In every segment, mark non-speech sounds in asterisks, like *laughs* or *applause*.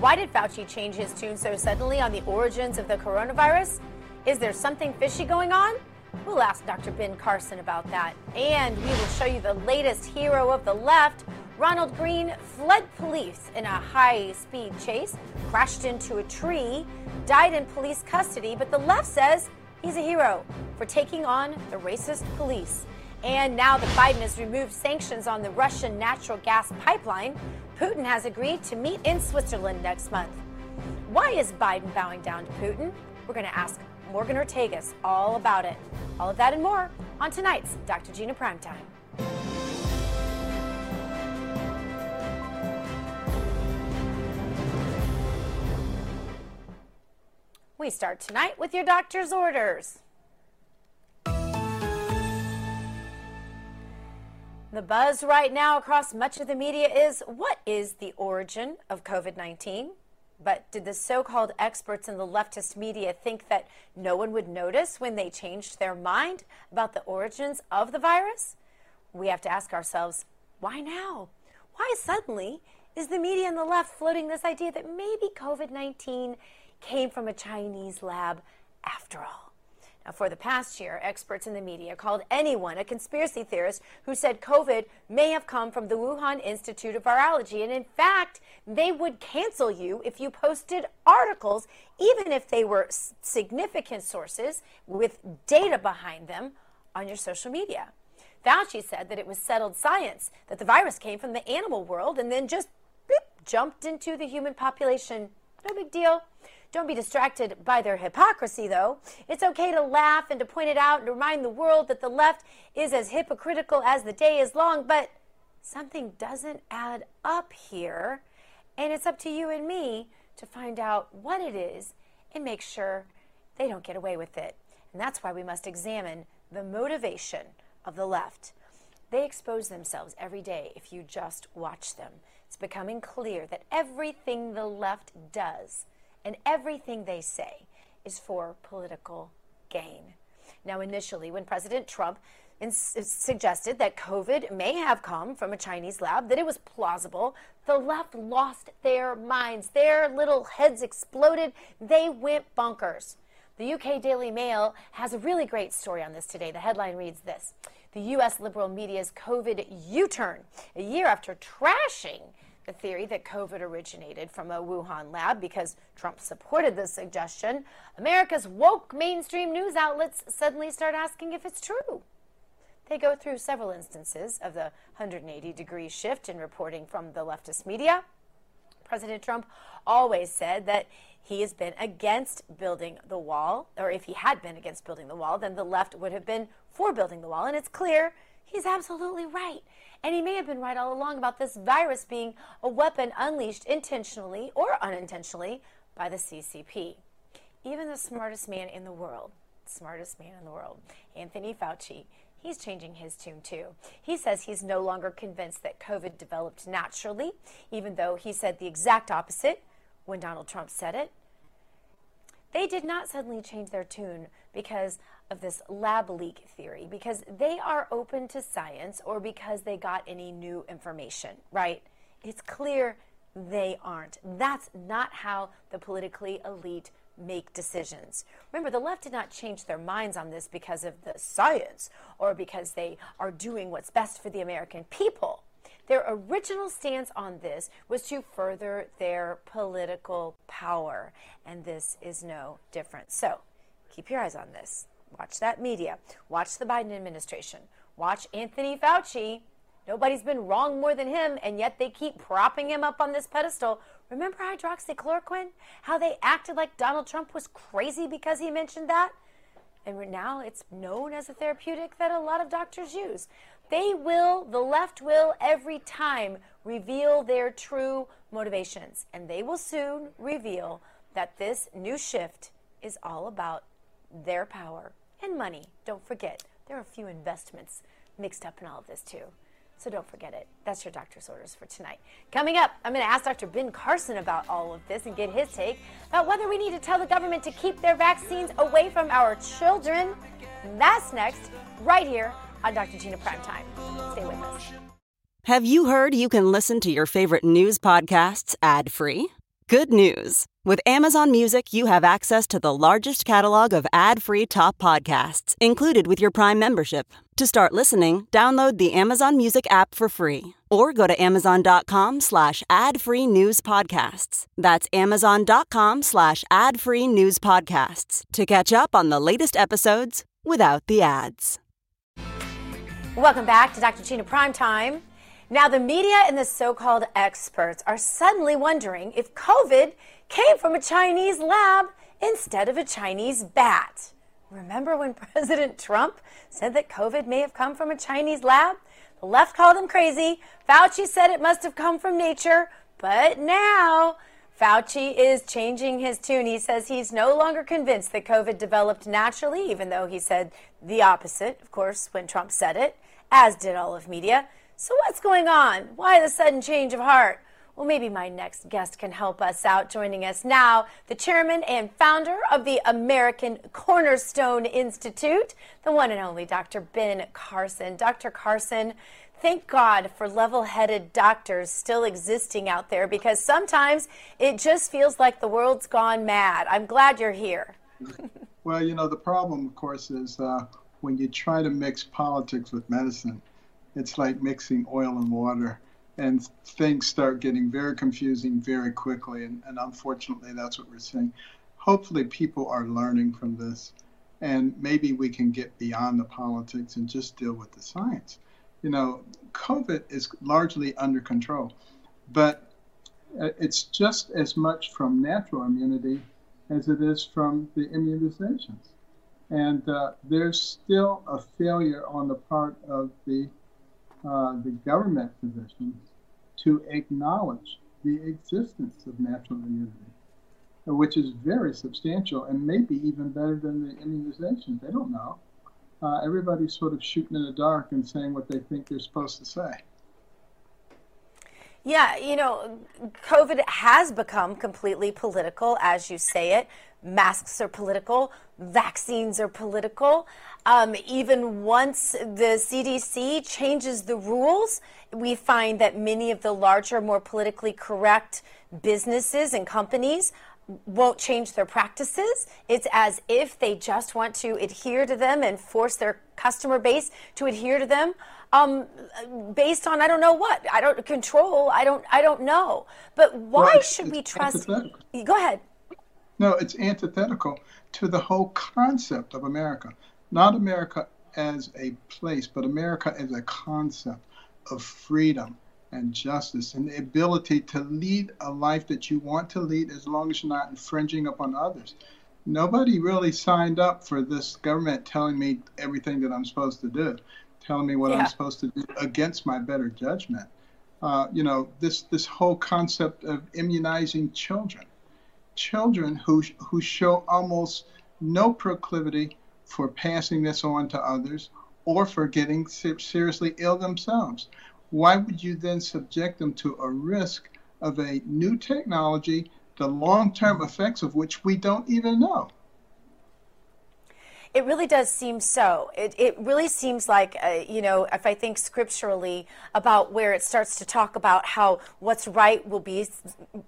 Why did Fauci change his tune so suddenly on the origins of the coronavirus? Is there something fishy going on? We'll ask Dr. Ben Carson about that. And we will show you the latest hero of the left. Ronald Greene fled police in a high speed chase, crashed into a tree, died in police custody, but the left says he's a hero for taking on the racist police. And now that Biden has removed sanctions on the Russian natural gas pipeline, Putin has agreed to meet in Switzerland next month. Why is Biden bowing down to Putin? We're going to ask Morgan Ortagus all about it. All of that and more on tonight's Dr. Gina Primetime. We start tonight with your doctor's orders. The buzz right now across much of the media is what is the origin of COVID 19? But did the so called experts in the leftist media think that no one would notice when they changed their mind about the origins of the virus? We have to ask ourselves, why now? Why suddenly is the media and the left floating this idea that maybe COVID 19 came from a Chinese lab after all? For the past year, experts in the media called anyone a conspiracy theorist who said COVID may have come from the Wuhan Institute of Virology. And in fact, they would cancel you if you posted articles, even if they were significant sources with data behind them on your social media. Fauci said that it was settled science, that the virus came from the animal world and then just boop, jumped into the human population. No big deal. Don't be distracted by their hypocrisy, though. It's okay to laugh and to point it out and remind the world that the left is as hypocritical as the day is long, but something doesn't add up here. And it's up to you and me to find out what it is and make sure they don't get away with it. And that's why we must examine the motivation of the left. They expose themselves every day if you just watch them. It's becoming clear that everything the left does and everything they say is for political gain. Now, initially, when President Trump suggested that COVID may have come from a Chinese lab, that it was plausible, the left lost their minds. Their little heads exploded. They went bonkers. The UK Daily Mail has a really great story on this today. The headline reads this The U.S. liberal media's COVID U turn, a year after trashing the theory that COVID originated from a Wuhan lab because Trump supported the suggestion, America's woke mainstream news outlets suddenly start asking if it's true. They go through several instances of the 180 degree shift in reporting from the leftist media. President Trump always said that he has been against building the wall, or if he had been against building the wall, then the left would have been for building the wall. And it's clear he's absolutely right. And he may have been right all along about this virus being a weapon unleashed intentionally or unintentionally by the CCP. Even the smartest man in the world, smartest man in the world, Anthony Fauci, he's changing his tune too. He says he's no longer convinced that COVID developed naturally, even though he said the exact opposite when Donald Trump said it. They did not suddenly change their tune because of this lab leak theory because they are open to science or because they got any new information, right? It's clear they aren't. That's not how the politically elite make decisions. Remember, the left did not change their minds on this because of the science or because they are doing what's best for the American people. Their original stance on this was to further their political power, and this is no different. So keep your eyes on this. Watch that media. Watch the Biden administration. Watch Anthony Fauci. Nobody's been wrong more than him, and yet they keep propping him up on this pedestal. Remember hydroxychloroquine? How they acted like Donald Trump was crazy because he mentioned that? And now it's known as a therapeutic that a lot of doctors use. They will, the left will, every time reveal their true motivations. And they will soon reveal that this new shift is all about their power and money. Don't forget, there are a few investments mixed up in all of this, too. So don't forget it. That's your doctor's orders for tonight. Coming up, I'm going to ask Dr. Ben Carson about all of this and get his take about whether we need to tell the government to keep their vaccines away from our children. That's next, right here on Dr. Gina Primetime. Stay with us. Have you heard you can listen to your favorite news podcasts ad free? Good news. With Amazon Music, you have access to the largest catalog of ad free top podcasts included with your Prime membership. To start listening, download the Amazon Music app for free or go to amazon.com slash ad free news podcasts. That's amazon.com slash ad free news podcasts to catch up on the latest episodes without the ads. Welcome back to Dr. Gina Primetime. Now, the media and the so called experts are suddenly wondering if COVID came from a Chinese lab instead of a Chinese bat. Remember when *laughs* President Trump said that COVID may have come from a Chinese lab? The left called him crazy. Fauci said it must have come from nature. But now, Fauci is changing his tune. He says he's no longer convinced that COVID developed naturally, even though he said the opposite, of course, when Trump said it, as did all of media. So, what's going on? Why the sudden change of heart? Well, maybe my next guest can help us out. Joining us now, the chairman and founder of the American Cornerstone Institute, the one and only Dr. Ben Carson. Dr. Carson, thank God for level headed doctors still existing out there because sometimes it just feels like the world's gone mad. I'm glad you're here. *laughs* well, you know, the problem, of course, is uh, when you try to mix politics with medicine it's like mixing oil and water and things start getting very confusing very quickly and, and, unfortunately that's what we're seeing. Hopefully people are learning from this and maybe we can get beyond the politics and just deal with the science. You know covid is largely under control but uh, it's just as much from natural immunity as it is from the immunizations. And uh, there's still a failure on the part of the uh, the government physicians to acknowledge the existence of natural immunity, which is very substantial and maybe even better than the immunization. They don't know. Uh, everybody's sort of shooting in the dark and saying what they think they're supposed to say. Yeah, you know, COVID has become completely political, as you say it. Masks are political, vaccines are political. Um, even once the CDC changes the rules, we find that many of the larger, more politically correct businesses and companies won't change their practices. It's as if they just want to adhere to them and force their customer base to adhere to them. Um, based on I don't know what I don't control I don't I don't know but why well, should we trust go ahead no it's antithetical to the whole concept of America not America as a place, but America as a concept of freedom and justice and the ability to lead a life that you want to lead as long as you're not infringing upon others. Nobody really signed up for this government telling me everything that I'm supposed to do, telling me what yeah. I'm supposed to do against my better judgment. Uh, you know, this this whole concept of immunizing children, children who who show almost no proclivity for passing this on to others or for getting seriously ill themselves. Why would you then subject them to a risk of a new technology, the long term effects of which we don't even know? It really does seem so. It, it really seems like, uh, you know, if I think scripturally about where it starts to talk about how what's right will be,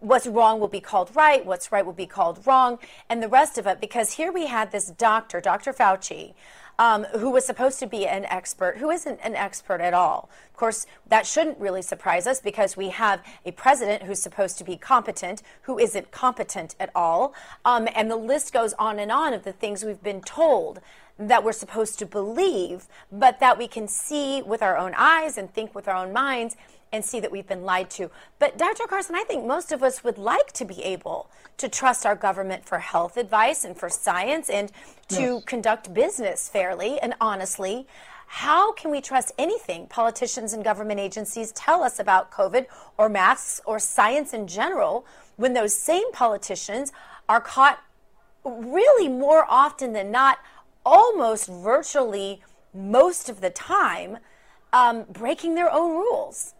what's wrong will be called right, what's right will be called wrong, and the rest of it. Because here we had this doctor, Dr. Fauci, um, who was supposed to be an expert, who isn't an expert at all. Of course, that shouldn't really surprise us because we have a president who's supposed to be competent, who isn't competent at all. Um, and the list goes on and on of the things we've been told that we're supposed to believe, but that we can see with our own eyes and think with our own minds and see that we've been lied to. But Dr. Carson, I think most of us would like to be able to trust our government for health advice and for science and to yes. conduct business fairly and honestly. How can we trust anything politicians and government agencies tell us about COVID or masks or science in general when those same politicians are caught really more often than not, almost virtually most of the time, um, breaking their own rules?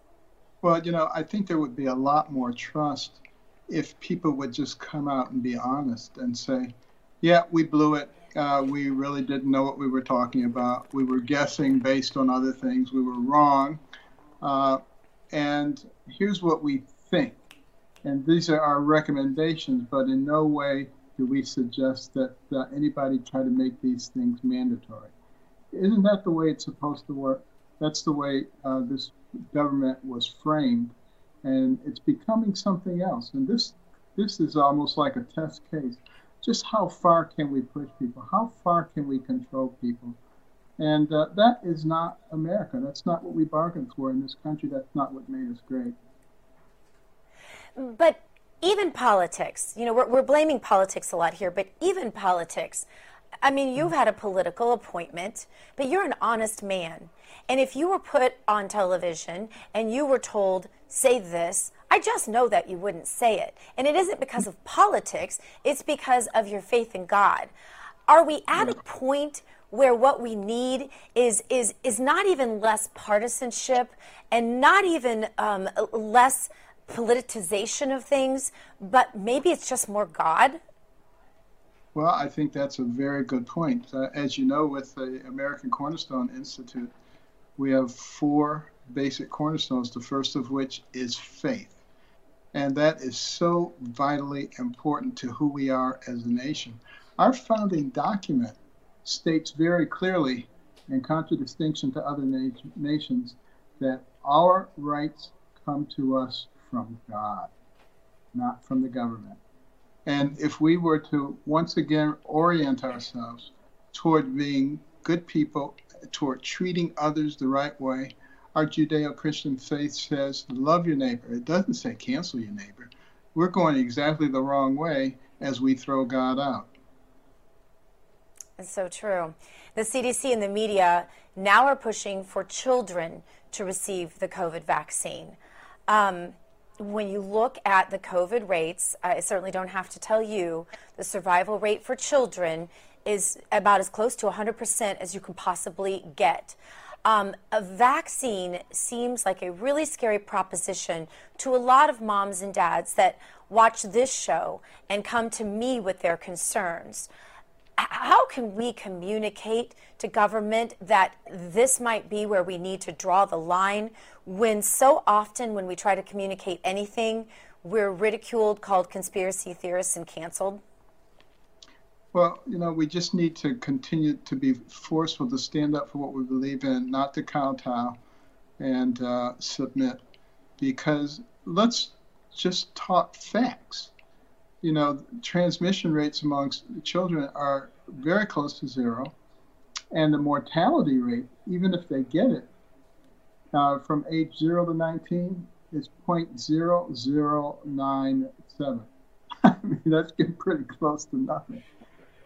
Well, you know, I think there would be a lot more trust if people would just come out and be honest and say, yeah, we blew it. Uh, we really didn't know what we were talking about. We were guessing based on other things. We were wrong. Uh, and here's what we think. And these are our recommendations, but in no way do we suggest that uh, anybody try to make these things mandatory. Isn't that the way it's supposed to work? That's the way uh, this government was framed, and it's becoming something else. And this this is almost like a test case. Just how far can we push people? How far can we control people? And uh, that is not America. That's not what we bargained for in this country. That's not what made us great. But even politics, you know, we're, we're blaming politics a lot here, but even politics, I mean, you've had a political appointment, but you're an honest man. And if you were put on television and you were told, say this, I just know that you wouldn't say it. And it isn't because of politics, it's because of your faith in God. Are we at a point where what we need is is is not even less partisanship and not even um, less politicization of things, but maybe it's just more God? Well, I think that's a very good point. Uh, as you know, with the American Cornerstone Institute, we have four basic cornerstones, the first of which is faith. And that is so vitally important to who we are as a nation. Our founding document states very clearly, in contradistinction to other na- nations, that our rights come to us from God, not from the government. And if we were to once again orient ourselves toward being good people, toward treating others the right way, our Judeo Christian faith says, love your neighbor. It doesn't say cancel your neighbor. We're going exactly the wrong way as we throw God out. It's so true. The CDC and the media now are pushing for children to receive the COVID vaccine. Um, when you look at the COVID rates, I certainly don't have to tell you, the survival rate for children is about as close to 100% as you can possibly get. Um, a vaccine seems like a really scary proposition to a lot of moms and dads that watch this show and come to me with their concerns how can we communicate to government that this might be where we need to draw the line when so often when we try to communicate anything, we're ridiculed, called conspiracy theorists, and canceled? Well, you know, we just need to continue to be forceful to stand up for what we believe in, not to kowtow and uh, submit, because let's just talk facts you know, transmission rates amongst children are very close to zero, and the mortality rate, even if they get it, uh, from age zero to 19 is 0.0097. *laughs* I mean, that's getting pretty close to nothing.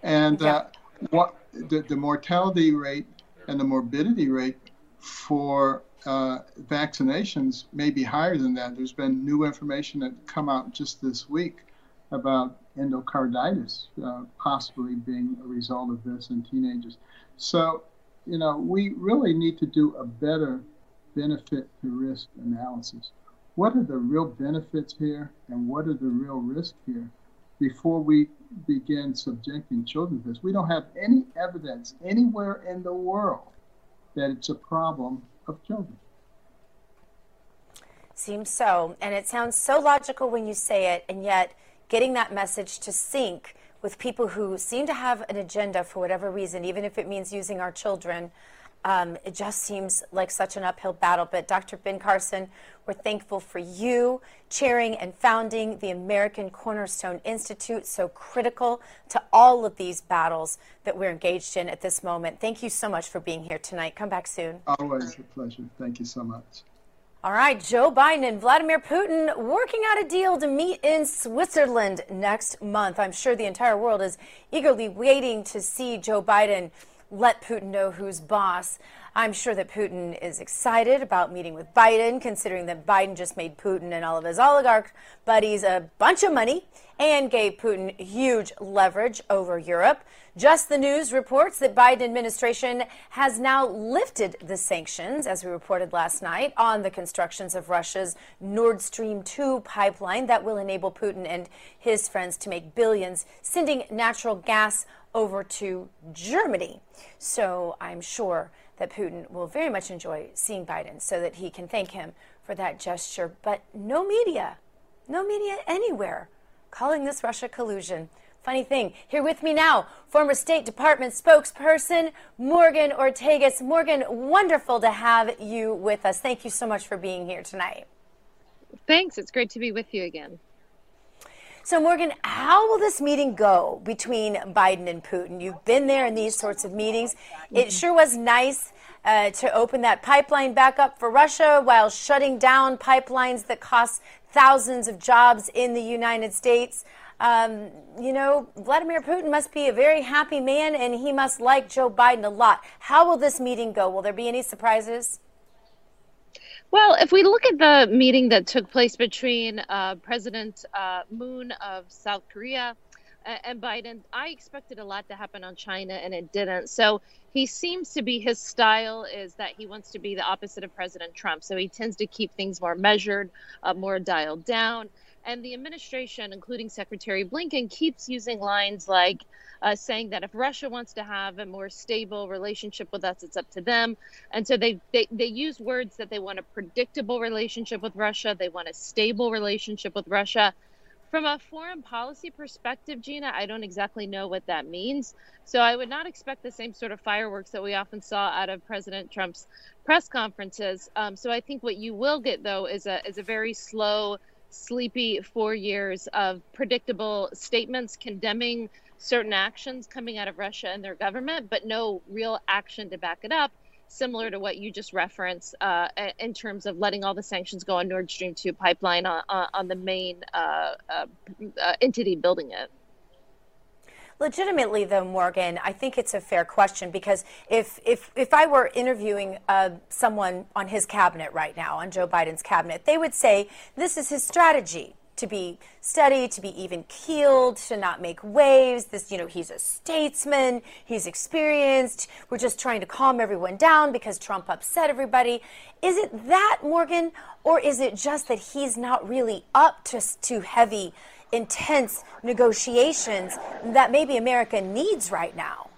And uh, what the, the mortality rate and the morbidity rate for uh, vaccinations may be higher than that. There's been new information that come out just this week about endocarditis uh, possibly being a result of this in teenagers. So, you know, we really need to do a better benefit to risk analysis. What are the real benefits here and what are the real risks here before we begin subjecting children to this? We don't have any evidence anywhere in the world that it's a problem of children. Seems so. And it sounds so logical when you say it, and yet getting that message to sync with people who seem to have an agenda for whatever reason, even if it means using our children. Um, it just seems like such an uphill battle. But Dr. Ben Carson, we're thankful for you chairing and founding the American Cornerstone Institute, so critical to all of these battles that we're engaged in at this moment. Thank you so much for being here tonight. Come back soon. Always a pleasure. Thank you so much. All right, Joe Biden and Vladimir Putin working out a deal to meet in Switzerland next month. I'm sure the entire world is eagerly waiting to see Joe Biden let Putin know who's boss. I'm sure that Putin is excited about meeting with Biden, considering that Biden just made Putin and all of his oligarch buddies a bunch of money and gave Putin huge leverage over Europe. Just the News reports that Biden administration has now lifted the sanctions, as we reported last night, on the constructions of Russia's Nord Stream 2 pipeline that will enable Putin and his friends to make billions sending natural gas over to Germany. So I'm sure that Putin will very much enjoy seeing Biden so that he can thank him for that gesture. But no media, no media anywhere calling this Russia collusion. Funny thing, here with me now, former State Department spokesperson Morgan Ortagus. Morgan, wonderful to have you with us. Thank you so much for being here tonight. Thanks. It's great to be with you again. So, Morgan, how will this meeting go between Biden and Putin? You've been there in these sorts of meetings. It sure was nice uh, to open that pipeline back up for Russia while shutting down pipelines that cost thousands of jobs in the United States. Um, you know, Vladimir Putin must be a very happy man and he must like Joe Biden a lot. How will this meeting go? Will there be any surprises? Well, if we look at the meeting that took place between uh, President uh, Moon of South Korea and Biden, I expected a lot to happen on China and it didn't. So he seems to be, his style is that he wants to be the opposite of President Trump. So he tends to keep things more measured, uh, more dialed down. And the administration, including Secretary Blinken, keeps using lines like, uh, saying that if Russia wants to have a more stable relationship with us, it's up to them. And so they, they, they use words that they want a predictable relationship with Russia, they want a stable relationship with Russia. From a foreign policy perspective, Gina, I don't exactly know what that means. So I would not expect the same sort of fireworks that we often saw out of President Trump's press conferences. Um, so I think what you will get, though, is a is a very slow, sleepy four years of predictable statements condemning certain actions coming out of Russia and their government, but no real action to back it up, similar to what you just referenced uh, in terms of letting all the sanctions go on Nord Stream 2 pipeline on, on the main uh, uh, uh, entity building it. Legitimately, though, Morgan, I think it's a fair question because if if if I were interviewing uh, someone on his cabinet right now, on Joe Biden's cabinet, they would say this is his strategy to be steady, to be even keeled, to not make waves. This, you know, he's a statesman, he's experienced. We're just trying to calm everyone down because Trump upset everybody. Is it that, Morgan, or is it just that he's not really up to, to heavy, intense negotiations that maybe America needs right now?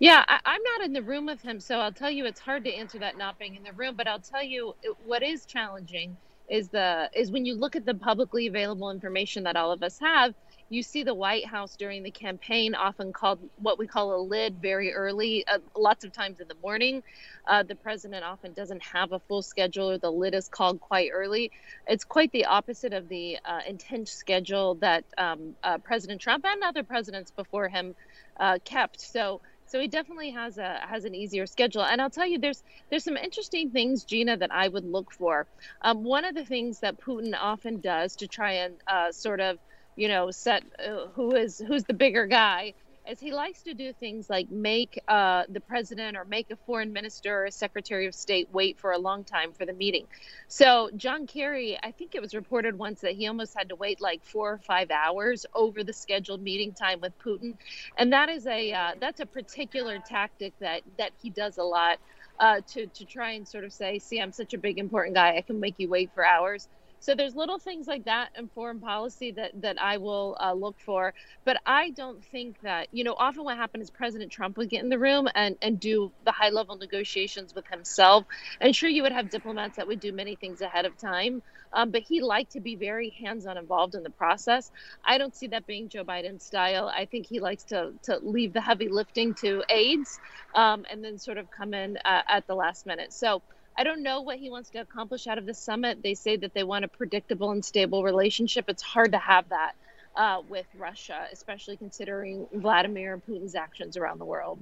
Yeah, I, am not in the room with him, so I'll tell you it's hard to answer that not being in the room. But I'll tell you what is challenging is the is when you look at the publicly available information that all of us have you see the white house during the campaign often called what we call a lid very early uh, lots of times in the morning. Uh, the president often doesn't have a full schedule or the lid is called quite early. It's quite the opposite of the uh, intense schedule that um, uh, president trump and other presidents before him uh, kept. So so he definitely has a has an easier schedule. And I'll tell you, there's there's some interesting things, Gina, that I would look for. Um, one of the things that Putin often does to try and uh, sort of you know set uh, who is who's the bigger guy is he likes to do things like make uh, the president or make a foreign minister or a secretary of state wait for a long time for the meeting. So John Kerry, I think it was reported once that he almost had to wait like four or five hours over the scheduled meeting time with Putin, and that is a uh, that's a particular tactic that that he does a lot. Uh, to to try and sort of say, see, I'm such a big important guy, I can make you wait for hours. So there's little things like that in foreign policy that that I will uh, look for. But I don't think that you know. Often what happened is President Trump would get in the room and and do the high level negotiations with himself. And sure, you would have diplomats that would do many things ahead of time. Um, but he liked to be very hands-on involved in the process. I don't see that being Joe Biden's style. I think he likes to to leave the heavy lifting to aides, um, and then sort of come in uh, at the last minute. So I don't know what he wants to accomplish out of the summit. They say that they want a predictable and stable relationship. It's hard to have that uh, with Russia, especially considering Vladimir Putin's actions around the world.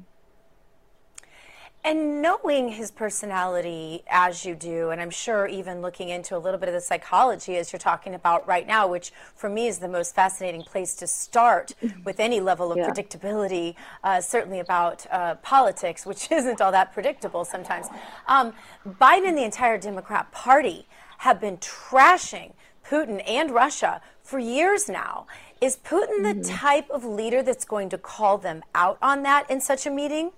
And knowing his personality as you do, and I'm sure even looking into a little bit of the psychology as you're talking about right now, which for me is the most fascinating place to start with any level of yeah. predictability, uh, certainly about uh, politics, which *laughs* isn't all that predictable sometimes. Um, Biden and the entire Democrat Party have been trashing Putin and Russia for years now. Is Putin the mm-hmm. type of leader that's going to call them out on that in such a meeting?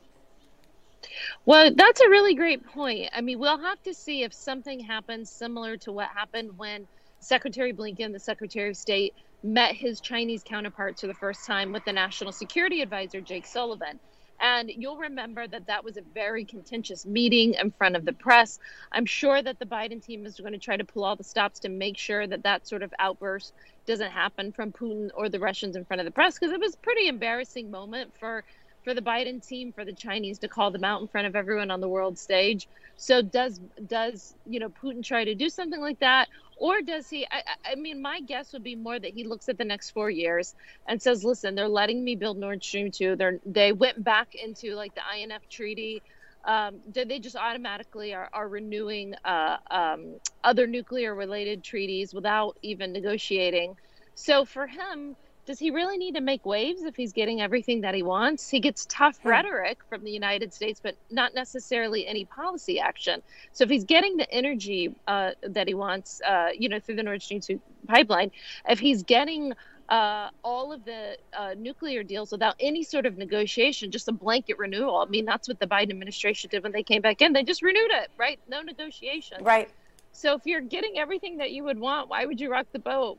Well, that's a really great point. I mean, we'll have to see if something happens similar to what happened when Secretary Blinken, the Secretary of State, met his Chinese counterparts for the first time with the National Security Advisor, Jake Sullivan. And you'll remember that that was a very contentious meeting in front of the press. I'm sure that the Biden team is going to try to pull all the stops to make sure that that sort of outburst doesn't happen from Putin or the Russians in front of the press because it was a pretty embarrassing moment for for the Biden team for the Chinese to call them out in front of everyone on the world stage. So does does you know Putin try to do something like that, or does he? I, I mean, my guess would be more that he looks at the next four years and says, "Listen, they're letting me build Nord Stream two. They're they went back into like the INF treaty." Um, they just automatically are, are renewing uh, um, other nuclear related treaties without even negotiating. So for him, does he really need to make waves if he's getting everything that he wants? He gets tough hmm. rhetoric from the United States, but not necessarily any policy action. So if he's getting the energy uh, that he wants, uh, you know, through the Nord Stream 2 pipeline, if he's getting uh, all of the uh, nuclear deals without any sort of negotiation, just a blanket renewal. I mean, that's what the Biden administration did when they came back in. They just renewed it, right? No negotiation. Right. So if you're getting everything that you would want, why would you rock the boat?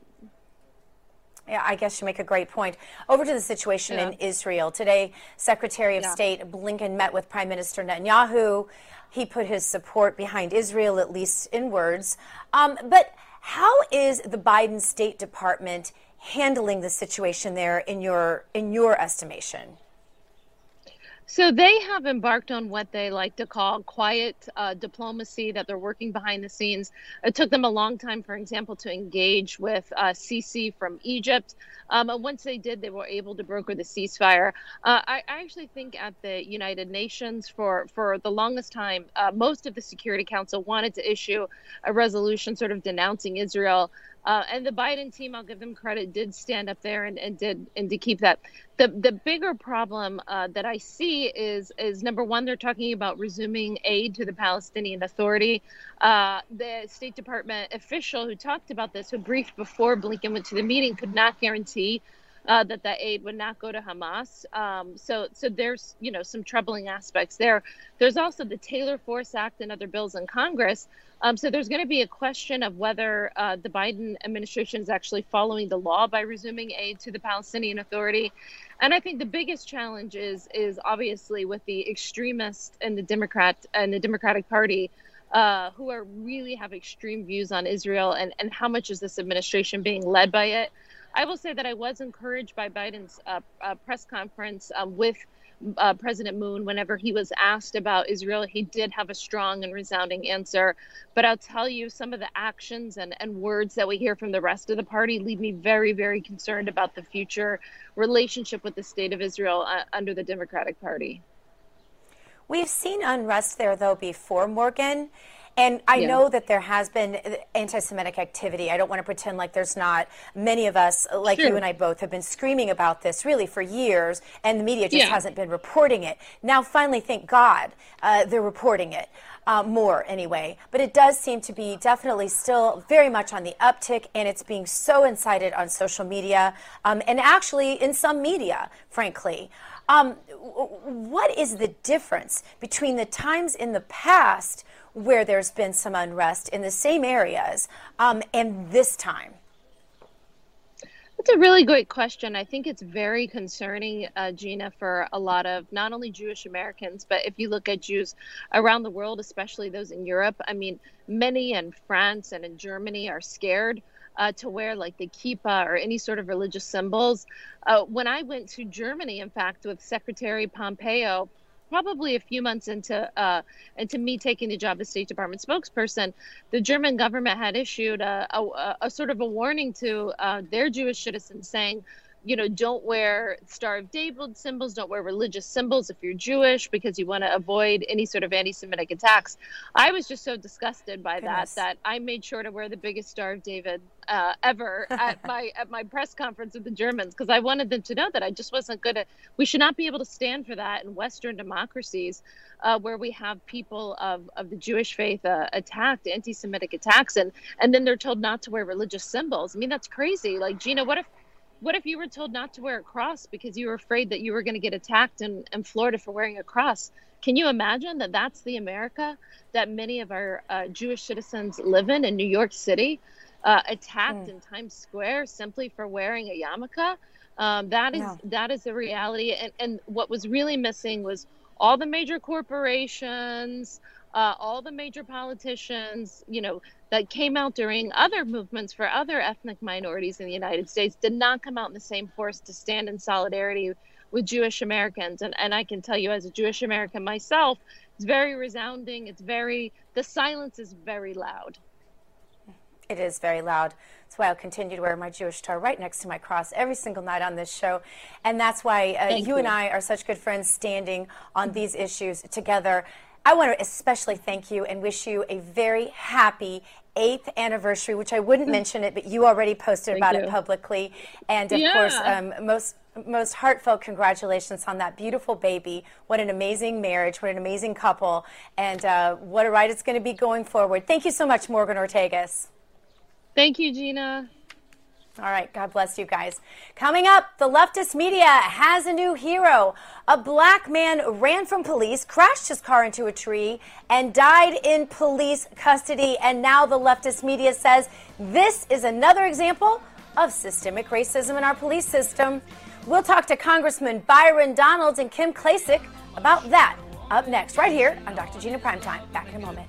Yeah, I guess you make a great point. Over to the situation yeah. in Israel. Today, Secretary of yeah. State Blinken met with Prime Minister Netanyahu. He put his support behind Israel, at least in words. Um, but how is the Biden State Department handling the situation there in your in your estimation? So they have embarked on what they like to call quiet uh, diplomacy, that they're working behind the scenes. It took them a long time, for example, to engage with uh, Sisi from Egypt. Um, and once they did, they were able to broker the ceasefire. Uh, I, I, actually think at the United Nations, for, for the longest time, uh, most of the Security Council wanted to issue a resolution sort of denouncing Israel. Uh, and the Biden team, I'll give them credit, did stand up there and, and did and to keep that. The the bigger problem uh, that I see is is number one, they're talking about resuming aid to the Palestinian Authority. Uh, the State Department official who talked about this, who briefed before Blinken went to the meeting, could not guarantee uh, that that aid would not go to Hamas. Um, so, so there's you know some troubling aspects there. There's also the Taylor Force Act and other bills in Congress. Um, so there's going to be a question of whether uh, the Biden administration is actually following the law by resuming aid to the Palestinian Authority. And I think the biggest challenge is is obviously with the extremists and the Democrat and the Democratic Party. Uh, who are really have extreme views on Israel and, and how much is this administration being led by it? I will say that I was encouraged by Biden's uh, uh, press conference um, with uh, President Moon whenever he was asked about Israel. He did have a strong and resounding answer. But I'll tell you, some of the actions and, and words that we hear from the rest of the party leave me very, very concerned about the future relationship with the state of Israel uh, under the Democratic Party. We've seen unrest there, though, before, Morgan. And I yeah. know that there has been anti Semitic activity. I don't want to pretend like there's not. Many of us, like sure. you and I both, have been screaming about this really for years, and the media just yeah. hasn't been reporting it. Now, finally, thank God, uh, they're reporting it. Uh, more anyway. But it does seem to be definitely still very much on the uptick, and it's being so incited on social media um, and actually in some media, frankly. Um, what is the difference between the times in the past where there's been some unrest in the same areas um, and this time? That's a really great question. I think it's very concerning, uh, Gina, for a lot of not only Jewish Americans, but if you look at Jews around the world, especially those in Europe, I mean, many in France and in Germany are scared uh, to wear like the kippah or any sort of religious symbols. Uh, when I went to Germany, in fact, with Secretary Pompeo, probably a few months into uh, into me taking the job as State Department spokesperson, the German government had issued a, a, a sort of a warning to uh, their Jewish citizens saying, you know, don't wear Star of David symbols, don't wear religious symbols if you're Jewish because you want to avoid any sort of anti Semitic attacks. I was just so disgusted by Goodness. that that I made sure to wear the biggest Star of David uh, ever *laughs* at my at my press conference with the Germans because I wanted them to know that I just wasn't good at. We should not be able to stand for that in Western democracies, uh, where we have people of, of the Jewish faith uh, attacked, anti-Semitic attacks, and and then they're told not to wear religious symbols. I mean, that's crazy. Like Gina, what if what if you were told not to wear a cross because you were afraid that you were going to get attacked in, in Florida for wearing a cross? Can you imagine that that's the America that many of our uh, Jewish citizens live in in New York City, uh, attacked mm. in Times Square simply for wearing a yarmulke? Um, that is that is the reality. And, and what was really missing was all the major corporations, uh, all the major politicians, you know, that came out during other movements for other ethnic minorities in the United States did not come out in the same force to stand in solidarity with Jewish Americans. And, and I can tell you, as a Jewish American myself, it's very resounding. It's very, the silence is very loud. It is very loud. That's why I'll continue to wear my Jewish star right next to my cross every single night on this show. And that's why uh, you, you, and I are such good friends standing on these issues together. I want to especially thank you and wish you a very happy eighth anniversary, which I wouldn't mm. mention it, but you already posted Thank about you. it publicly. And of yeah. course, um, most most heartfelt congratulations on that beautiful baby. What an amazing marriage. What an amazing couple. And uh, what a ride it's going to be going forward. Thank you so much, Morgan Ortagus. Thank you, Gina. All right, God bless you guys. Coming up, the leftist media has a new hero. A black man ran from police, crashed his car into a tree, and died in police custody. And now the leftist media says this is another example of systemic racism in our police system. We'll talk to Congressman Byron Donalds and Kim Klacik about that up next, right here on Dr. Gina Primetime. Back in a moment.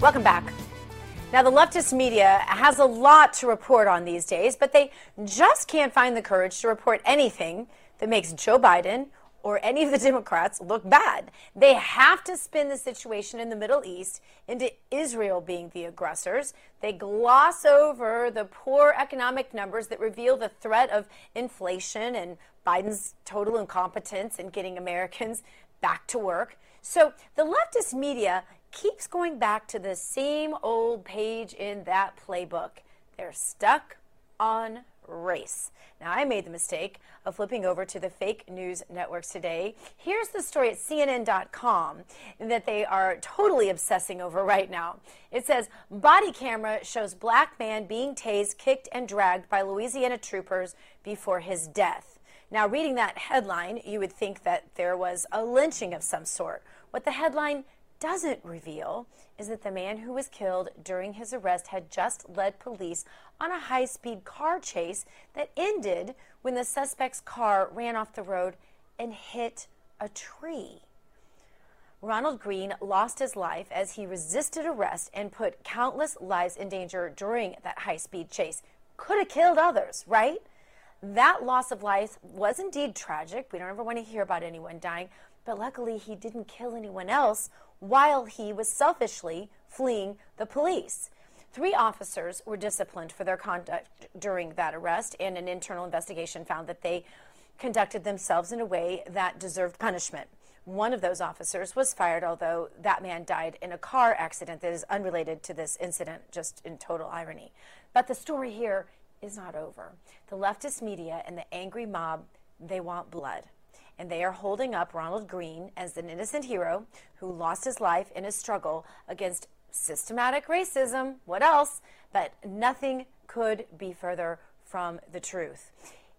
Welcome back. Now, the leftist media has a lot to report on these days, but they just can't find the courage to report anything that makes Joe Biden or any of the *laughs* Democrats look bad. They have to spin the situation in the Middle East into Israel being the aggressors. They gloss over the poor economic numbers that reveal the threat of inflation and Biden's total incompetence in getting Americans back to work. So the leftist media keeps going back to the same old page in that playbook. They're stuck on race. Now, I made the mistake of flipping over to the fake news networks today. Here's the story at CNN.com that they are totally obsessing over right now. It says body camera shows black man being tased, kicked, and dragged by Louisiana troopers before his death. Now, reading that headline, you would think that there was a lynching of some sort. What the headline doesn't reveal is that the man who was killed during his arrest had just led police on a high speed car chase that ended when the suspect's car ran off the road and hit a tree. Ronald Greene lost his life as he resisted arrest and put countless lives in danger during that high speed chase. Could have killed others, right? That loss of life was indeed tragic. We don't ever want to hear about anyone dying, but luckily he didn't kill anyone else while he was selfishly fleeing the police. Three officers were disciplined for their conduct during that arrest, and an internal investigation found that they conducted themselves in a way that deserved punishment. One of those officers was fired, although that man died in a car accident that is unrelated to this incident, just in total irony. But the story here is not over. The leftist media and the angry mob, they want blood and they are holding up Ronald Greene as an innocent hero who lost his life in a struggle against systematic racism. What else? But nothing could be further from the truth.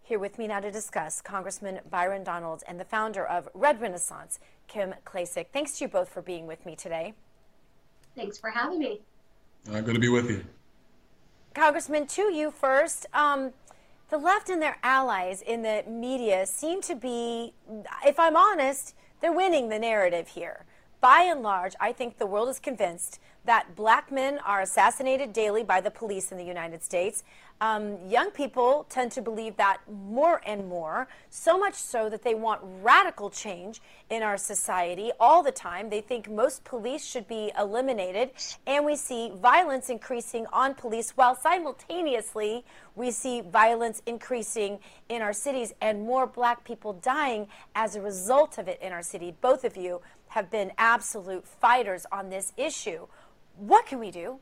Here with me now to discuss Congressman Byron Donalds and the founder of Red Renaissance, Kim Klacik. Thanks to you both for being with me today. Thanks for having me. I'm going to be with you. Congressman, to you first. Um, the left and their allies in the media seem to be, if I'm honest, they're winning the narrative here. By and large, I think the world is convinced that black men are assassinated daily by the police in the United States. Um, young people tend to believe that more and more, so much so that they want radical change in our society all the time. They think most police should be eliminated, and we see violence increasing on police while simultaneously we see violence increasing in our cities and more black people dying as a result of it in our city. Both of you have been absolute fighters on this issue. What can we do?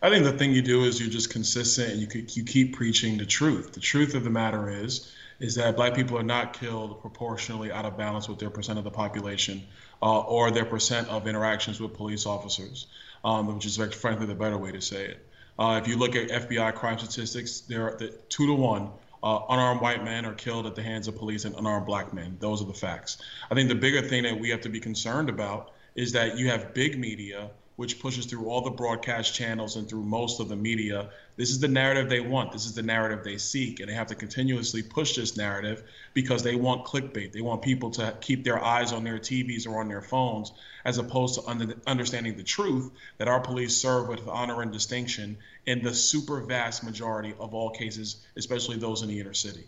I think the thing you do is you're just consistent and you you keep preaching the truth. The truth of the matter is is that black people are not killed proportionally out of balance with their percent of the population uh, or their percent of interactions with police officers, um, which is frankly the better way to say it. Uh, if you look at FBI crime statistics, they're the two to one. Uh, unarmed white men are killed at the hands of police and unarmed black men. Those are the facts. I think the bigger thing that we have to be concerned about is that you have big media which pushes through all the broadcast channels and through most of the media. This is the narrative they want. This is the narrative they seek. And they have to continuously push this narrative because they want clickbait. They want people to keep their eyes on their TVs or on their phones, as opposed to under, understanding the truth that our police serve with honor and distinction in the super vast majority of all cases, especially those in the inner city.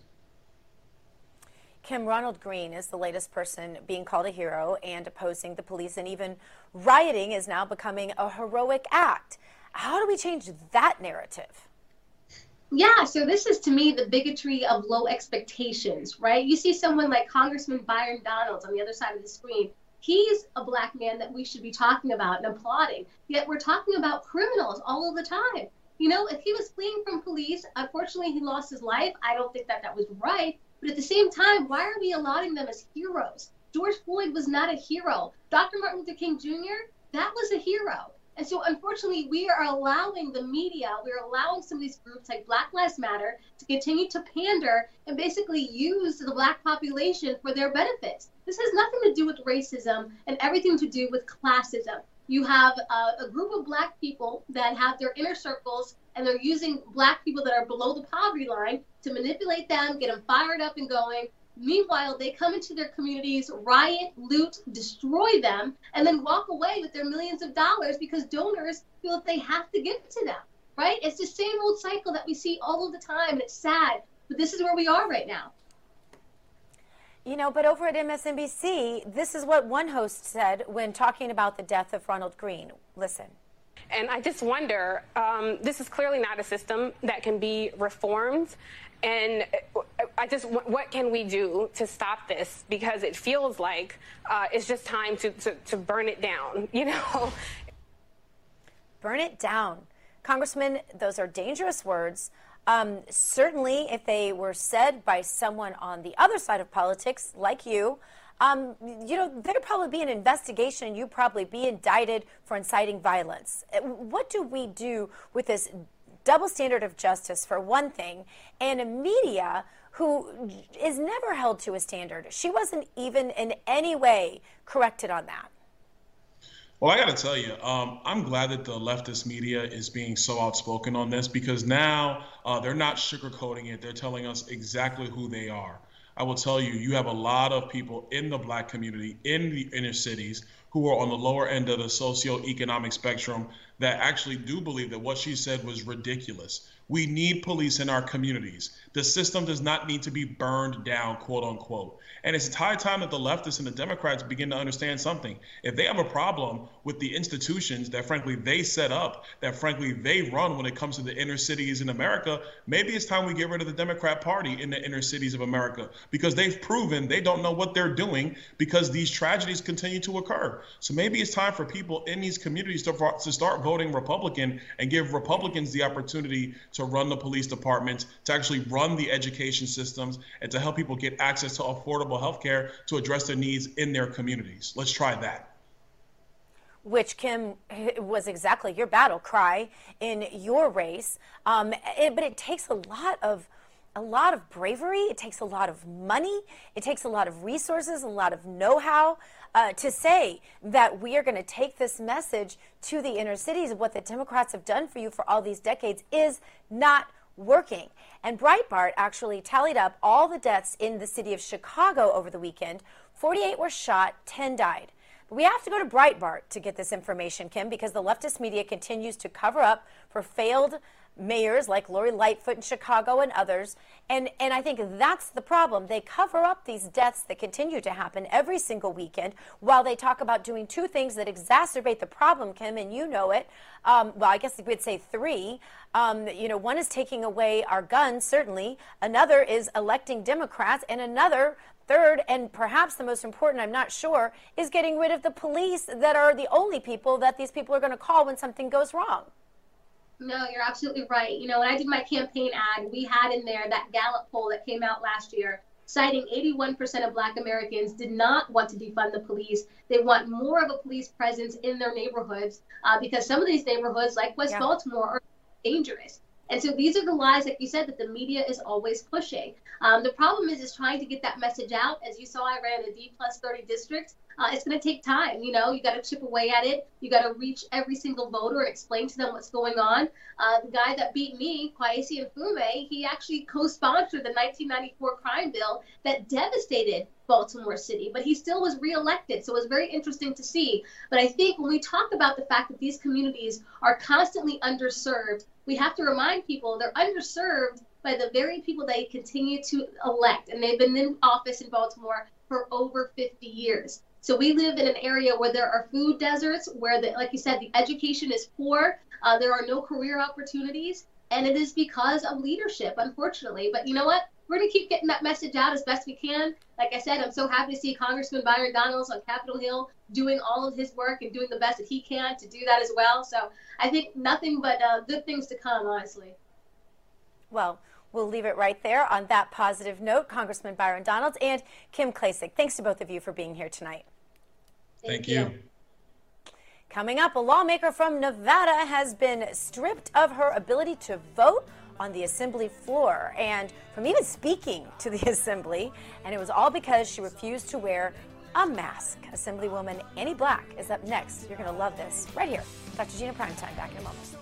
Kim Ronald Greene is the latest person being called a hero and opposing the police, and even rioting is now becoming a heroic act. How do we change that narrative? Yeah, so this is to me the bigotry of low expectations, right? You see someone like Congressman Byron Donalds on the other side of the screen. He's a black man that we should be talking about and applauding. Yet we're talking about criminals all of the time. You know, if he was fleeing from police, unfortunately he lost his life. I don't think that that was right. But at the same time, why are we allotting them as heroes? George Floyd was not a hero. Dr. Martin Luther King Jr., that was a hero. And so, unfortunately, we are allowing the media, we're allowing some of these groups like Black Lives Matter to continue to pander and basically use the black population for their benefits. This has nothing to do with racism and everything to do with classism. You have a, a group of black people that have their inner circles and they're using black people that are below the poverty line to manipulate them, get them fired up and going. Meanwhile, they come into their communities, riot, loot, destroy them, and then walk away with their millions of dollars because donors feel that they have to give to them. Right? It's the same old cycle that we see all of the time, and it's sad. But this is where we are right now. You know, but over at MSNBC, this is what one host said when talking about the death of Ronald Greene. Listen. And I just wonder um, this is clearly not a system that can be reformed. And I just, what can we do to stop this? Because it feels like uh, it's just time to, to, to burn it down, *laughs* you know? Burn it down. Congressman, those are dangerous words. Um, certainly, if they were said by someone on the other side of politics, like you, um, you know, there'd probably be an investigation and you'd probably be indicted for inciting violence. Uh, what do we do with this double standard of justice, for one thing, and a media who is never held to a standard? She wasn't even in any way corrected on that. Well, I got to tell you, um, I'm glad that the leftist media is being so outspoken on this because now uh, they're not sugarcoating it. They're telling us exactly who they are. I will tell you, you have a lot of people in the black community in the inner cities who are on the lower end of the socioeconomic spectrum that actually do believe that what she said was ridiculous. We need police in our communities. The system does not need to be burned down, quote unquote. And it's high time that the leftists and the Democrats begin to understand something. If they have a problem with the institutions that, frankly, they set up, that, frankly, they run when it comes to the inner cities in America, maybe it's time we get rid of the Democrat Party in the inner cities of America because they've proven they don't know what they're doing because these tragedies continue to occur. So maybe it's time for people in these communities to, to start voting Republican and give Republicans the opportunity to run the police departments, to actually run the education systems, and to help people get access to affordable affordable health care to address their needs in their communities. Let's try that. Which, Kim, was exactly your battle cry in your race. Um, it, but it takes a lot of a lot of bravery. It takes a lot of money. It takes a lot of resources, a lot of know how uh, to say that we are going to take this message to the inner cities. What the Democrats have done for you for all these decades is not working. And Breitbart actually tallied up all the deaths in the city of Chicago over the weekend. 48 were shot, 10 died. We have to go to Breitbart to get this information, Kim, because the leftist media continues to cover up for failed mayors like Lori Lightfoot in Chicago and others. And, and I think that's the problem. They cover up these deaths that continue to happen every single weekend while they talk about doing two things that exacerbate the problem, Kim, and you know it. Um, well, I guess we'd say three. Um, you know, one is taking away our guns, certainly. Another is electing Democrats. And another Third, and perhaps the most important, I'm not sure, is getting rid of the police that are the only people that these people are going to call when something goes wrong. No, you're absolutely right. You know, when I did my campaign ad, we had in there that Gallup poll that came out last year citing 81% of black Americans did not want to defund the police. They want more of a police presence in their neighborhoods uh, because some of these neighborhoods, like West yeah. Baltimore, are dangerous. And so these are the lies, like you said, that the media is always pushing. Um, the problem is, is trying to get that message out. As you saw, I ran a D plus 30 district. Uh, it's going to take time. You know, you got to chip away at it. You got to reach every single voter explain to them what's going on. Uh, the guy that beat me, Kweisi Mfume, he actually co-sponsored the 1994 crime bill that devastated Baltimore City, but he still was reelected. So it was very interesting to see. But I think when we talk about the fact that these communities are constantly underserved, we have to remind people they're underserved by the very people they continue to elect. And they've been in office in Baltimore for over 50 years. So we live in an area where there are food deserts, where, the, like you said, the education is poor. Uh, there are no career opportunities, and it is because of leadership, unfortunately. But you know what? We're going to keep getting that message out as best we can. Like I said, I'm so happy to see Congressman Byron Donalds on Capitol Hill doing all of his work and doing the best that he can to do that as well. So I think nothing but uh, good things to come, honestly. Well, We'll leave it right there on that positive note. Congressman Byron Donalds and Kim Klacik, thanks to both of you for being here tonight. Thank, Thank you. you. Coming up, a lawmaker from Nevada has been stripped of her ability to vote on the assembly floor and from even speaking to the *laughs* assembly. And it was all because she refused to wear a mask. Assemblywoman Annie Black is up next. You're going to love this right here. Dr. Gina Primetime back in a moment.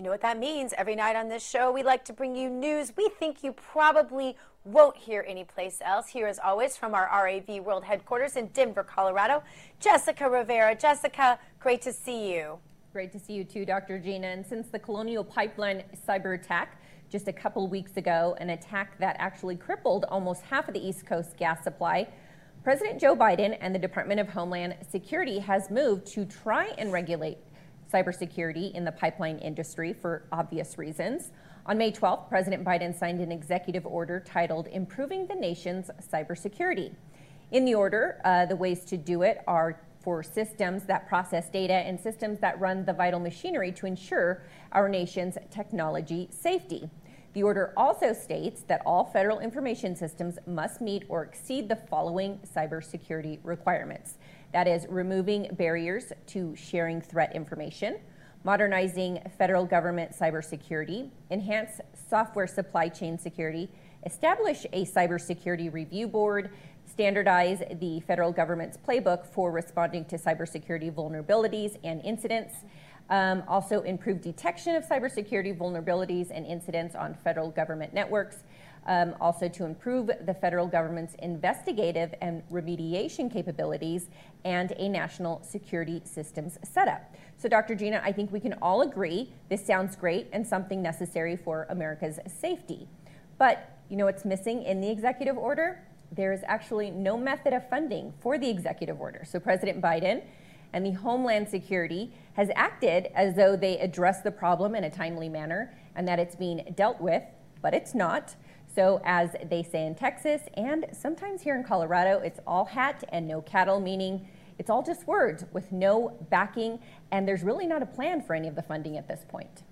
You know what that means. Every night on this show, we like to bring you news we think you probably won't hear anyplace else. Here, as always, from our RAV World Headquarters in Denver, Colorado, Jessica Rivera. Jessica, great to see you. Great to see you too, Dr. Gina. And since the Colonial Pipeline cyber attack just a couple weeks ago, an attack that actually crippled almost half of the East Coast gas supply, President Joe Biden and the Department of Homeland Security has moved to try and regulate cybersecurity in the pipeline industry for obvious reasons. On May 12th, President Biden signed an executive order titled Improving the Nation's Cybersecurity. In the order, uh, the ways to do it are for systems that process data and systems that run the vital machinery to ensure our nation's technology safety. The order also states that all federal information systems must meet or exceed the following cybersecurity requirements that is, removing barriers to sharing threat information, modernizing federal government cybersecurity, enhance software supply chain security, establish a cybersecurity review board, standardize the federal government's playbook for responding to cybersecurity vulnerabilities and incidents, um, also improve detection of cybersecurity vulnerabilities and incidents on federal government networks, um, also to improve the federal government's investigative and remediation capabilities and a national security systems setup. So, Dr. Gina, I think we can all agree this sounds great and something necessary for America's safety. But you know what's missing in the executive order? There is actually no method of funding for the executive order. So, President Biden and the Homeland Security has acted as though they address the problem in a timely manner and that it's being dealt with, but it's not. So, as they say in Texas and sometimes here in Colorado, it's all hat and no cattle, meaning it's all just words with no backing, and there's really not a plan for any of the funding at this point.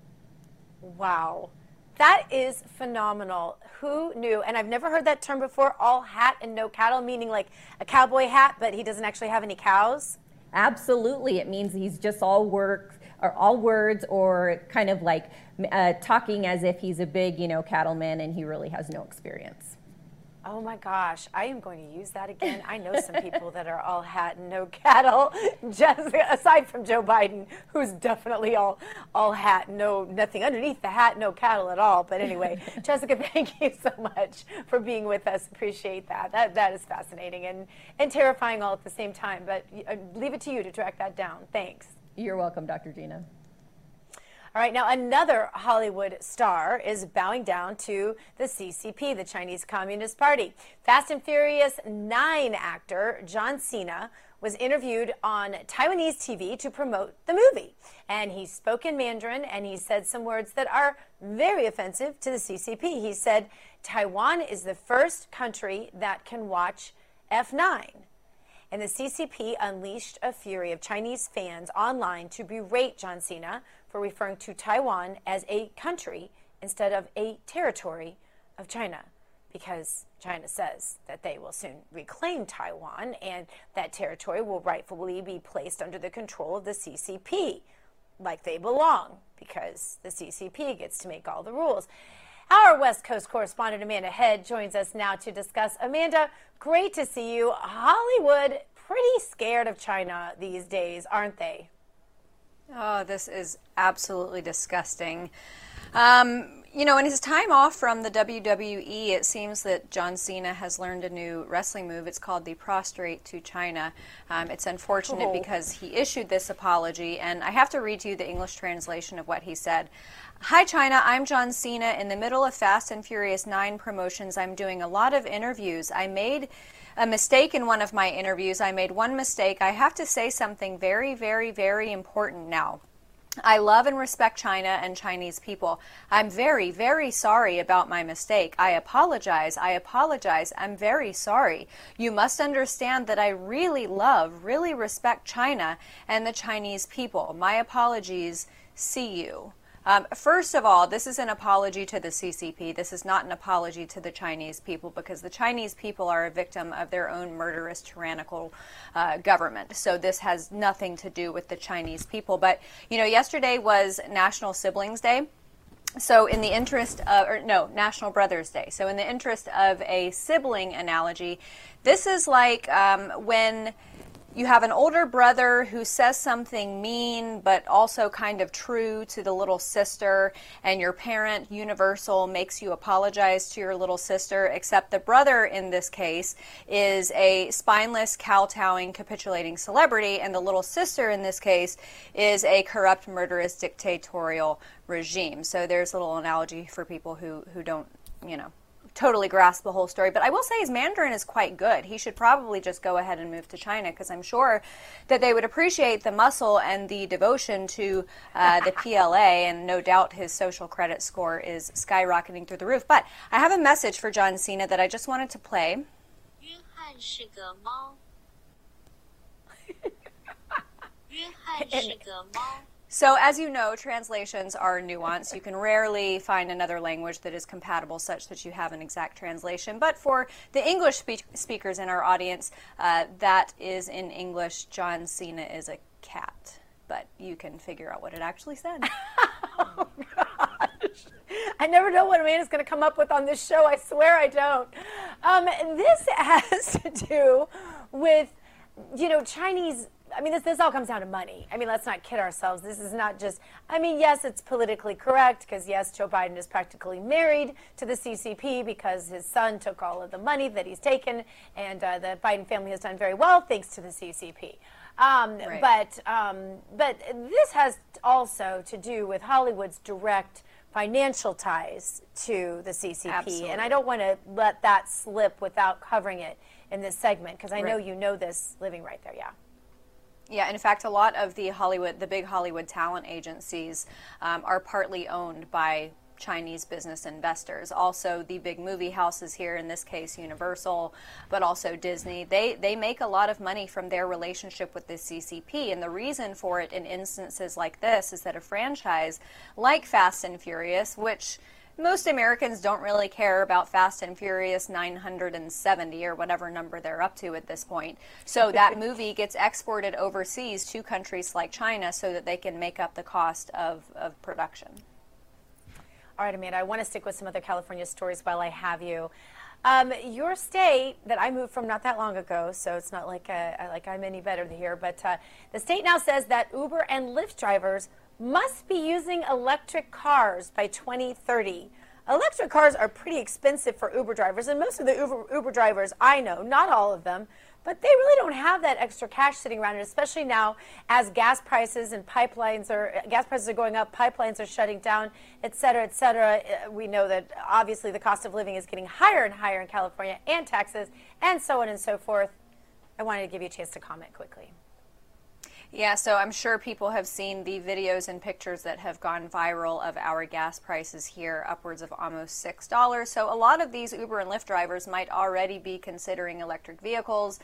Wow. That is phenomenal. Who knew? And I've never heard that term before all hat and no cattle, meaning like a cowboy hat, but he doesn't actually have any cows. Absolutely. It means he's just all work or all words or kind of like uh, talking as if he's a big, you know, cattleman and he really has no experience. Oh my gosh, I am going to use that again. I know some people that are all hat and no cattle, *laughs* just aside from Joe Biden, who's definitely all all hat, no nothing underneath the hat, no cattle at all. But anyway, *laughs* Jessica, thank you so much for being with us. Appreciate that. That that is fascinating and and terrifying all at the same time. But uh, leave it to you to track that down. Thanks. You're welcome, Dr. Gina. All right, now another Hollywood star is bowing down to the CCP, the Chinese Communist Party. Fast and Furious 9 actor John Cena was interviewed on Taiwanese TV to promote the movie. And he spoke in Mandarin and he said some words that are very offensive to the CCP. He said, Taiwan is the first country that can watch F9. And the CCP unleashed a fury of Chinese fans online to berate John Cena for referring to Taiwan as a country instead of a territory of China because China says that they will soon reclaim Taiwan and that territory will rightfully be placed under the control of the CCP, like they belong, because the CCP gets to make all the rules. Our West Coast correspondent Amanda Head joins us now to discuss. Amanda, great to see you. Hollywood pretty scared of China these days, aren't they? Oh, this is absolutely disgusting. Um, you know, in his time off from the WWE, it seems that John Cena has learned a new wrestling move. It's called the prostrate to China. Um, it's unfortunate oh. because he issued this apology, and I have to read to you the English translation of what he said. Hi, China. I'm John Cena. In the middle of Fast and Furious 9 promotions, I'm doing a lot of interviews. I made a mistake in one of my interviews. I made one mistake. I have to say something very, very, very important now. I love and respect China and Chinese people. I'm very, very sorry about my mistake. I apologize. I apologize. I'm very sorry. You must understand that I really love, really respect China and the Chinese people. My apologies. See you. Um, first of all, this is an apology to the CCP. This is not an apology to the Chinese people because the Chinese people are a victim of their own murderous, tyrannical uh, government. So this has nothing to do with the Chinese people. But, you know, yesterday was National Siblings Day. So, in the interest of, or no, National Brothers Day. So, in the interest of a sibling analogy, this is like um, when you have an older brother who says something mean but also kind of true to the little sister, and your parent, Universal, makes you apologize to your little sister, except the brother in this case is a spineless, kowtowing, capitulating celebrity, and the little sister in this case is a corrupt, murderous, dictatorial regime. So there's a little analogy for people who, who don't, you know, totally grasp the whole story. But I will say his Mandarin is quite good. He should probably just go ahead and move to China because I'm sure that they would appreciate the muscle and the devotion to uh, the PLA. And no doubt his social credit score is skyrocketing through the roof. But I have a message for John Cena that I just wanted to play. *laughs* So, as you know, translations are nuanced. You can rarely find another language that is compatible such that you have an exact translation. But for the English spe- speakers in our audience, uh, that is in English John Cena is a cat. But you can figure out what it actually said. *laughs* oh, gosh. I never know what Amanda's going to come up with on this show. I swear I don't. Um, this *laughs* has to do with, you know, Chinese I mean, this, this all comes down to money. I mean, let's not kid ourselves. This is not just, I mean, yes, it's politically correct because, yes, Joe Biden is practically married to the CCP because his son took all of the money that he's taken, and uh, the Biden family has done very well thanks to the CCP. Um, right. But um, but this has also to do with Hollywood's direct financial ties to the CCP, Absolutely. and I don't want to let that slip without covering it in this segment because I right. know you know this living right there. Yeah. Yeah, in fact, a lot of the Hollywood, the big Hollywood talent agencies, um, are partly owned by Chinese business investors. Also, the big movie houses here, in this case Universal, but also Disney, they, they make a lot of money from their relationship with the CCP. And the reason for it in instances like this is that a franchise like Fast and Furious, which most Americans don't really care about Fast and Furious 970 or whatever number they're up to at this point. So *laughs* that movie gets exported overseas to countries like China so that they can make up the cost of, of production. All right, Amanda, I want to stick with some other California stories while I have you. Um, your state that I moved from not that long ago, so it's not like uh, like I'm any better here, but uh, the state now says that Uber and Lyft drivers must be using electric cars by 2030. Electric cars are pretty expensive for Uber drivers, and most of the Uber, Uber drivers I know, not all of them, but they really don't have that extra cash sitting around, especially now as gas prices and pipelines are gas prices are going up, pipelines are shutting down, et cetera, et cetera. Uh, we know that obviously the cost of living is getting higher and higher in California, and taxes, and so on and so forth. I wanted to give you a chance to comment quickly. Yeah, so I'm sure people have seen the videos and pictures that have gone viral of our gas prices here, upwards of almost $6. So a lot of these Uber and Lyft drivers might already be considering electric vehicles.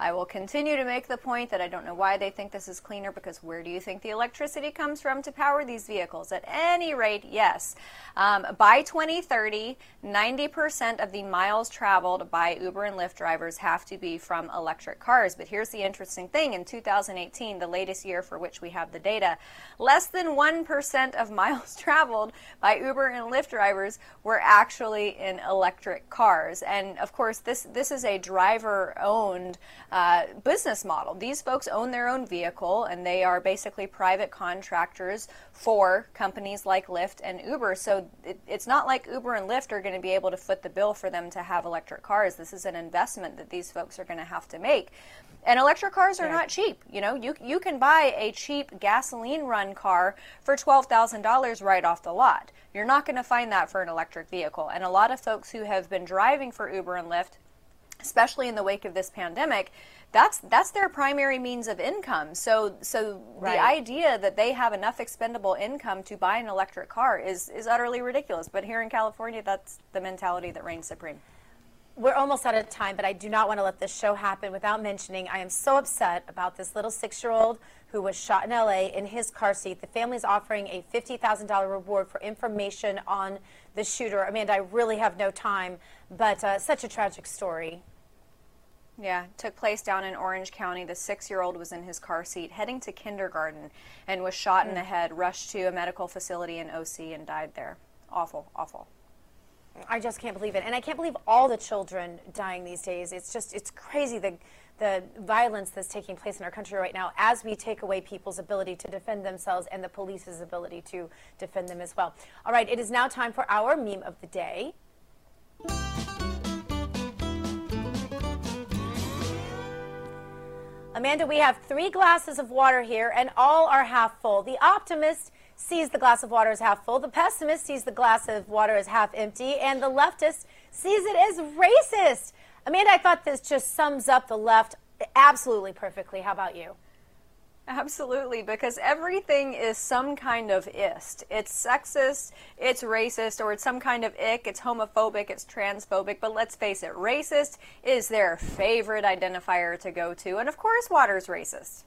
I will continue to make the point that I don't know why they think this is cleaner because where do you think the electricity comes from to power these vehicles? At any rate, yes. Um, by 2030, 90% of the miles traveled by Uber and Lyft drivers have to be from electric cars. But here's the interesting thing in 2018, the latest year for which we have the data, less than 1% of *laughs* miles traveled by Uber and Lyft drivers were actually in electric cars. And of course, this, this is a driver owned uh, business model. These folks own their own vehicle and they are basically private contractors for companies like Lyft and Uber. So it, it's not like Uber and Lyft are going to be able to foot the bill for them to have electric cars. This is an investment that these folks are going to have to make. And electric cars are yeah. not cheap. You know, you you can buy a cheap gasoline run car for twelve thousand dollars right off the lot. You're not going to find that for an electric vehicle. And a lot of folks who have been driving for Uber and Lyft especially in the wake of this pandemic, that's that's their primary means of income. So so right. the idea that they have enough expendable income to buy an electric car is is utterly ridiculous. But here in California, that's the mentality that reigns supreme. We're almost out of time, but I do not want to let this show happen without mentioning I am so upset about this little six year old who was shot in LA in his car seat. The family is offering a $50,000 reward for information on the shooter. Amanda, I really have no time, but uh, such a tragic story. Yeah, took place down in Orange County. The six year old was in his car seat heading to kindergarten and was shot mm. in the head, rushed to a medical facility in OC, and died there. Awful, awful. I just can't believe it. And I can't believe all the children dying these days. It's just, it's crazy the, the violence that's taking place in our country right now as we take away people's ability to defend themselves and the police's ability to defend them as well. All right, it is now time for our meme of the day. Amanda, we have three glasses of water here, and all are half full. The optimist sees the glass of water as half full, the pessimist sees the glass of water as half empty, and the leftist sees it as racist. Amanda, I thought this just sums up the left absolutely perfectly. How about you? Absolutely, because everything is some kind of ist. It's sexist, it's racist, or it's some kind of ick, it's homophobic, it's transphobic. But let's face it, racist is their favorite identifier to go to. And of course, water's racist.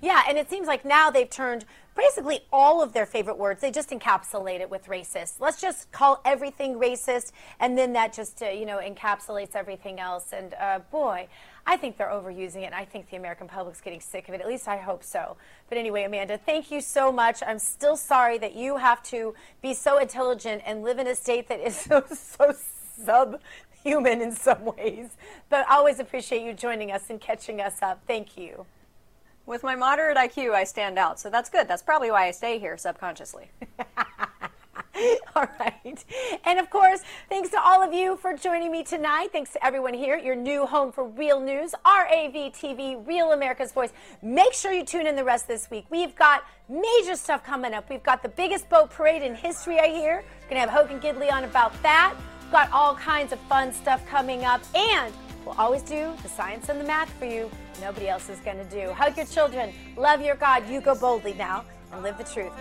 Yeah, and it seems like now they've turned basically all of their favorite words, they just encapsulate it with racist. Let's just call everything racist, and then that just, uh, you know, encapsulates everything else. And uh, boy, I think they're overusing it, I think the American public's getting sick of it. At least I hope so. But anyway, Amanda, thank you so much. I'm still sorry that you have to be so intelligent and live in a state that is *laughs* so, so subhuman in some ways. But I always appreciate you joining us and catching us up. Thank you. With my moderate IQ, I stand out, so that's good. That's probably why I stay here subconsciously. *laughs* all right. And of course, thanks to all of you for joining me tonight. Thanks to everyone here your new home for real news, RAV TV, Real America's Voice. Make sure you tune in the rest this week. We've got major stuff coming up. We've got the biggest boat parade in history, I hear. We're going to have Hogan Gidley on about that. We've got all kinds of fun stuff coming up. And We'll always do the science and the math for you. Nobody else is going to do. Hug your children. Love your God. You go boldly now and live the truth.